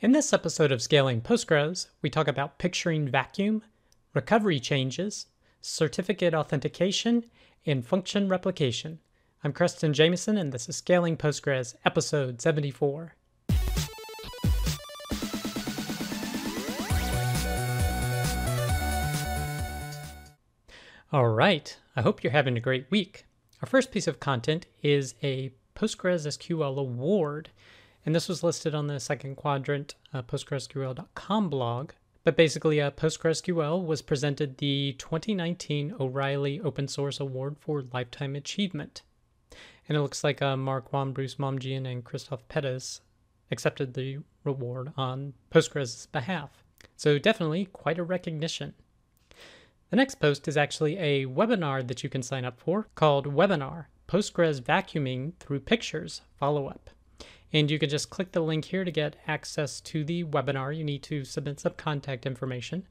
In this episode of Scaling Postgres, we talk about picturing vacuum, recovery changes, certificate authentication, and function replication. I'm Creston Jamison, and this is Scaling Postgres, episode 74. All right, I hope you're having a great week. Our first piece of content is a Postgres SQL award, and this was listed on the second quadrant uh, PostgreSQL.com blog. But basically, uh, PostgreSQL was presented the 2019 O'Reilly Open Source Award for Lifetime Achievement. And it looks like uh, Mark Wong, Bruce Momjian, and Christophe Pettus accepted the reward on Postgres' behalf. So definitely quite a recognition. The next post is actually a webinar that you can sign up for called Webinar Postgres Vacuuming Through Pictures Follow Up. And you can just click the link here to get access to the webinar. You need to submit some contact information.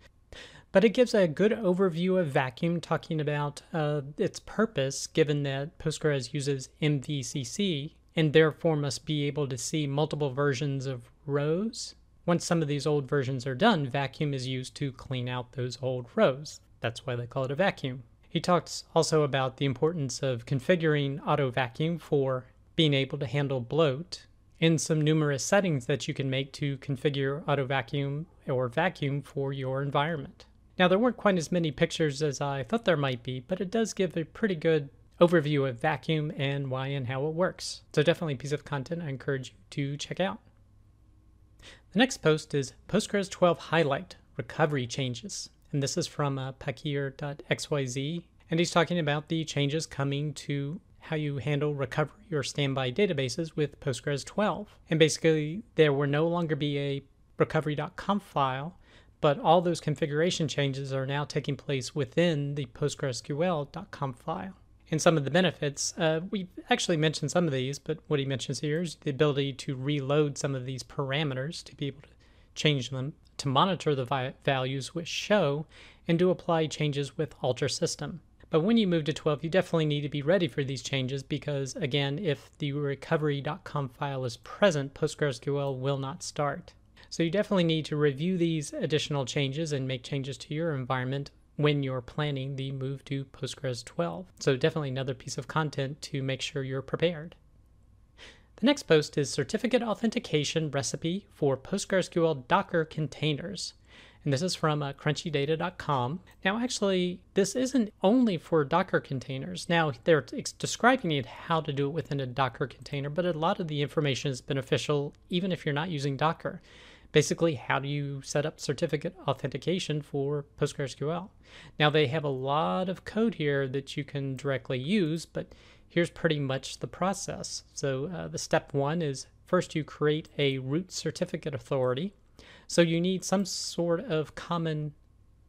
But it gives a good overview of Vacuum, talking about uh, its purpose, given that Postgres uses MVCC and therefore must be able to see multiple versions of rows. Once some of these old versions are done, Vacuum is used to clean out those old rows. That's why they call it a vacuum. He talks also about the importance of configuring auto vacuum for being able to handle bloat and some numerous settings that you can make to configure auto vacuum or vacuum for your environment. Now, there weren't quite as many pictures as I thought there might be, but it does give a pretty good overview of vacuum and why and how it works. So, definitely a piece of content I encourage you to check out. The next post is Postgres 12 Highlight Recovery Changes and this is from uh, paquier.xyz. And he's talking about the changes coming to how you handle recovery or standby databases with Postgres 12. And basically, there will no longer be a recovery.conf file, but all those configuration changes are now taking place within the PostgreSQL.conf file. And some of the benefits, uh, we actually mentioned some of these, but what he mentions here is the ability to reload some of these parameters to be able to change them to monitor the values with show and to apply changes with alter system. But when you move to 12, you definitely need to be ready for these changes because, again, if the recovery.conf file is present, PostgreSQL will not start. So you definitely need to review these additional changes and make changes to your environment when you're planning the move to Postgres 12. So definitely another piece of content to make sure you're prepared. The next post is Certificate Authentication Recipe for PostgreSQL Docker Containers. And this is from uh, crunchydata.com. Now, actually, this isn't only for Docker containers. Now, they're describing it how to do it within a Docker container, but a lot of the information is beneficial even if you're not using Docker. Basically, how do you set up certificate authentication for PostgreSQL? Now, they have a lot of code here that you can directly use, but here's pretty much the process. So uh, the step one is first you create a root certificate authority. So you need some sort of common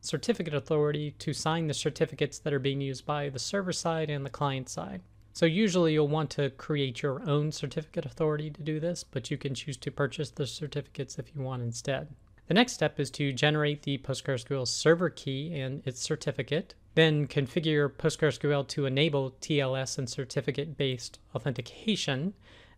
certificate authority to sign the certificates that are being used by the server side and the client side. So usually you'll want to create your own certificate authority to do this, but you can choose to purchase the certificates if you want instead. The next step is to generate the PostgreSQL server key and its certificate. Then configure PostgreSQL to enable TLS and certificate based authentication.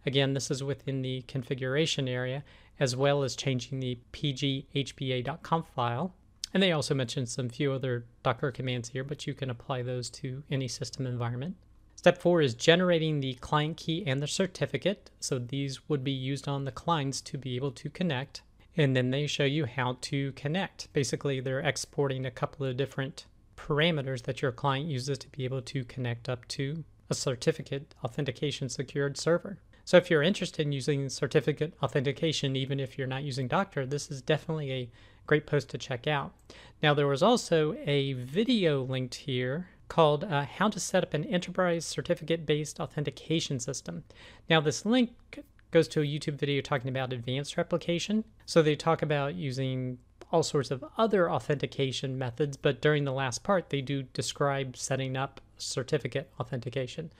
Again, this is within the configuration area, as well as changing the pghba.conf file. And they also mentioned some few other Docker commands here, but you can apply those to any system environment. Step four is generating the client key and the certificate. So these would be used on the clients to be able to connect. And then they show you how to connect. Basically, they're exporting a couple of different parameters that your client uses to be able to connect up to a certificate authentication secured server. So if you're interested in using certificate authentication, even if you're not using Docker, this is definitely a great post to check out. Now, there was also a video linked here called uh, How to Set Up an Enterprise Certificate Based Authentication System. Now, this link goes to a YouTube video talking about advanced replication. So they talk about using all sorts of other authentication methods, but during the last part, they do describe setting up certificate authentication.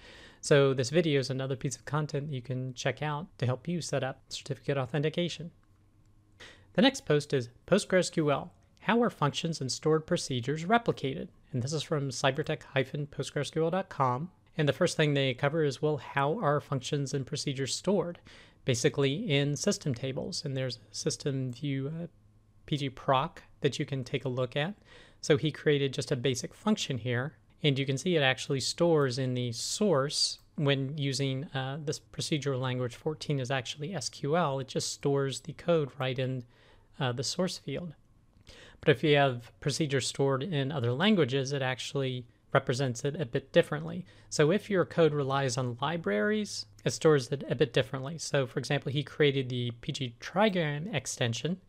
So this video is another piece of content you can check out to help you set up certificate authentication. The next post is PostgreSQL. How are functions and stored procedures replicated? And this is from cybertec-postgresql.com. And the first thing they cover is, well, how are functions and procedures stored? basically in system tables. And there's a system view uh, pgproc that you can take a look at. So he created just a basic function here. And you can see it actually stores in the source when using uh, this procedural language 14 is actually SQL, it just stores the code right in uh, the source field. But if you have procedures stored in other languages, it actually represents it a bit differently. So if your code relies on libraries, it stores it a bit differently. So for example, he created the PG trigram extension,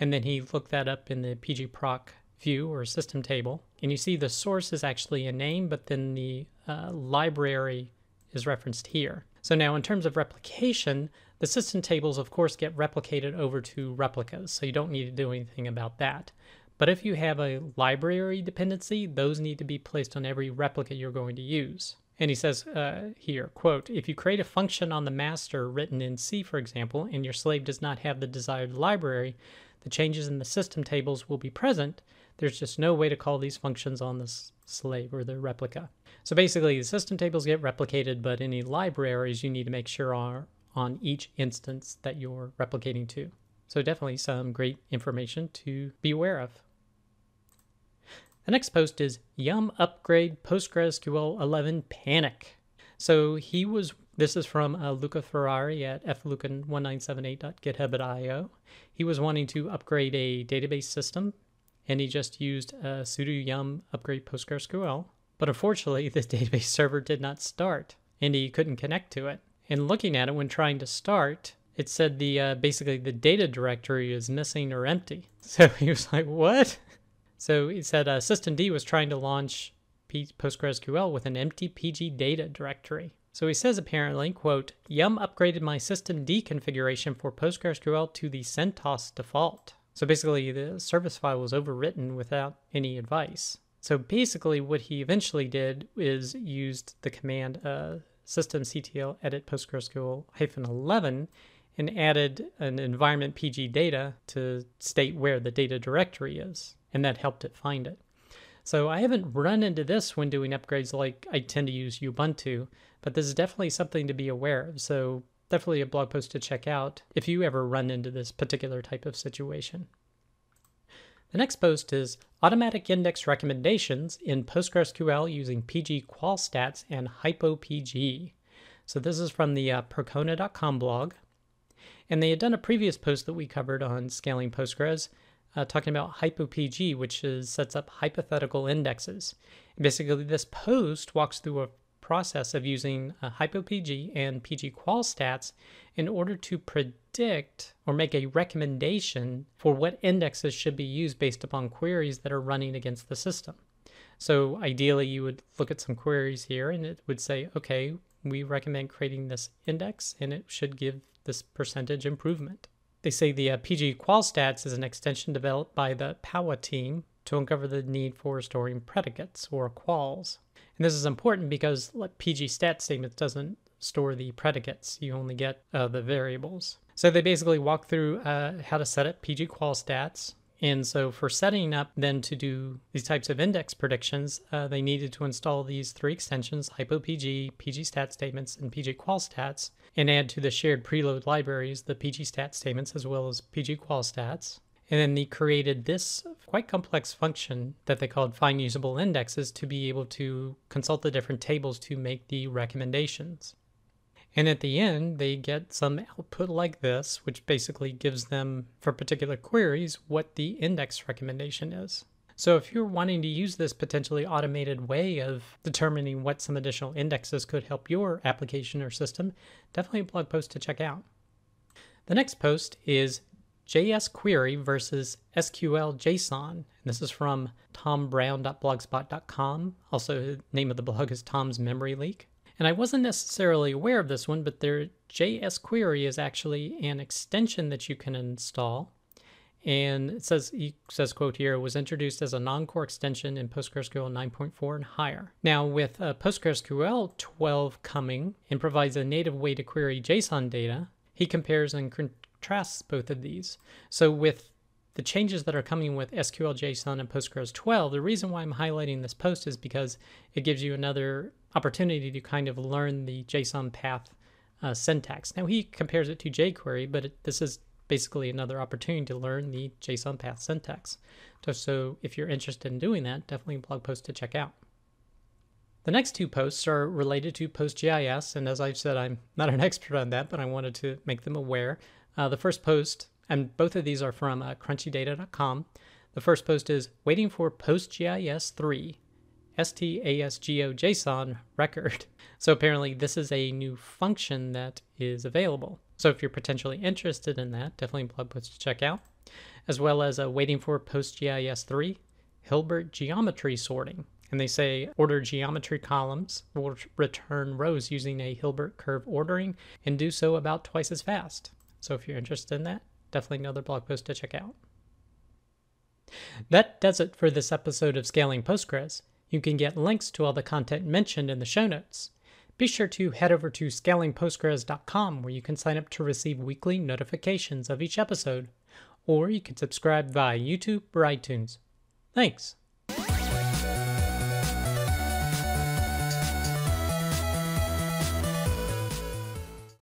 and then he looked that up in the pgproc view or system table. And you see the source is actually a name, but then the uh, library is referenced here. So now in terms of replication, the system tables of course get replicated over to replicas, so you don't need to do anything about that. But if you have a library dependency, those need to be placed on every replica you're going to use. And he says uh, here, quote, if you create a function on the master written in C, for example, and your slave does not have the desired library, the changes in the system tables will be present. There's just no way to call these functions on the slave or the replica. So basically, the system tables get replicated, but any libraries you need to make sure are on each instance that you're replicating to. So definitely some great information to be aware of. The next post is Yum Upgrade PostgreSQL 11 Panic. So he was, this is from uh, Luca Ferrari at fluca1978.github.io. He was wanting to upgrade a database system and he just used sudo yum upgrade PostgreSQL but unfortunately, the database server did not start and he couldn't connect to it. And looking at it when trying to start, it said the uh, basically the data directory is missing or empty. So he was like, "What?" So he said uh, systemd was trying to launch P- PostgreSQL with an empty PG data directory. So he says apparently, quote, Yum upgraded my systemd configuration for PostgreSQL to the CentOS default. So basically, the service file was overwritten without any advice. So basically, what he eventually did is used the command uh, systemctl edit PostgreSQL 11 and added an environment PG data to state where the data directory is, and that helped it find it. So I haven't run into this when doing upgrades like I tend to use Ubuntu, but this is definitely something to be aware of. So definitely a blog post to check out if you ever run into this particular type of situation. The next post is automatic index recommendations in PostgreSQL using pgqualstats and hypopg. So this is from the uh, percona.com blog. And they had done a previous post that we covered on scaling Postgres, uh, talking about hypopg, which is sets up hypothetical indexes. And basically, this post walks through a process of using uh, hypopg and pgqualstats in order to predict or make a recommendation for what indexes should be used based upon queries that are running against the system. So ideally, you would look at some queries here and it would say, okay, we recommend creating this index and it should give this percentage improvement. They say the uh, pgqualstats is an extension developed by the PoWA team to uncover the need for storing predicates or quals. And this is important because like PG stat statements doesn't store the predicates. You only get uh, the variables. So they basically walk through uh, how to set up PG qual stats. And so for setting up then to do these types of index predictions, uh, they needed to install these three extensions, HypoPG, PG stat statements, and PG qual stats, and add to the shared preload libraries the PG stat statements as well as PG qual stats. And then they created this quite complex function that they called find usable indexes to be able to consult the different tables to make the recommendations. And at the end, they get some output like this, which basically gives them, for particular queries, what the index recommendation is. So if you're wanting to use this potentially automated way of determining what some additional indexes could help your application or system, definitely a blog post to check out. The next post is JS query versus SQL JSON. And this is from thombrown.blogspot.com. Also, the name of the blog is Tom's Memory Leak. And I wasn't necessarily aware of this one, but their JS query is actually an extension that you can install. And it says, he says, quote here, was introduced as a non-core extension in PostgreSQL 9.4 and higher. Now with uh, PostgreSQL 12 coming and provides a native way to query JSON data, he compares and contrasts both of these. So with the changes that are coming with SQL JSON and Postgres 12, the reason why I'm highlighting this post is because it gives you another opportunity to kind of learn the JSON path uh, syntax. Now, he compares it to jQuery, but it, this is basically another opportunity to learn the JSON path syntax. So, if you're interested in doing that, definitely a blog post to check out. The next two posts are related to PostGIS, and as I've said, I'm not an expert on that, but I wanted to make them aware. Uh, the first post, and both of these are from uh, crunchydata.com. The first post is Waiting for PostGIS 3 ST_AsGeoJSON record. So apparently, this is a new function that is available. So if you're potentially interested in that, definitely blog post to check out, as well as uh, Waiting for PostGIS 3 Hilbert geometry sorting and they say order geometry columns will return rows using a Hilbert curve ordering and do so about twice as fast. So if you're interested in that, definitely another blog post to check out. That does it for this episode of Scaling Postgres. You can get links to all the content mentioned in the show notes. Be sure to head over to scalingpostgres.com where you can sign up to receive weekly notifications of each episode, or you can subscribe via YouTube or iTunes. Thanks.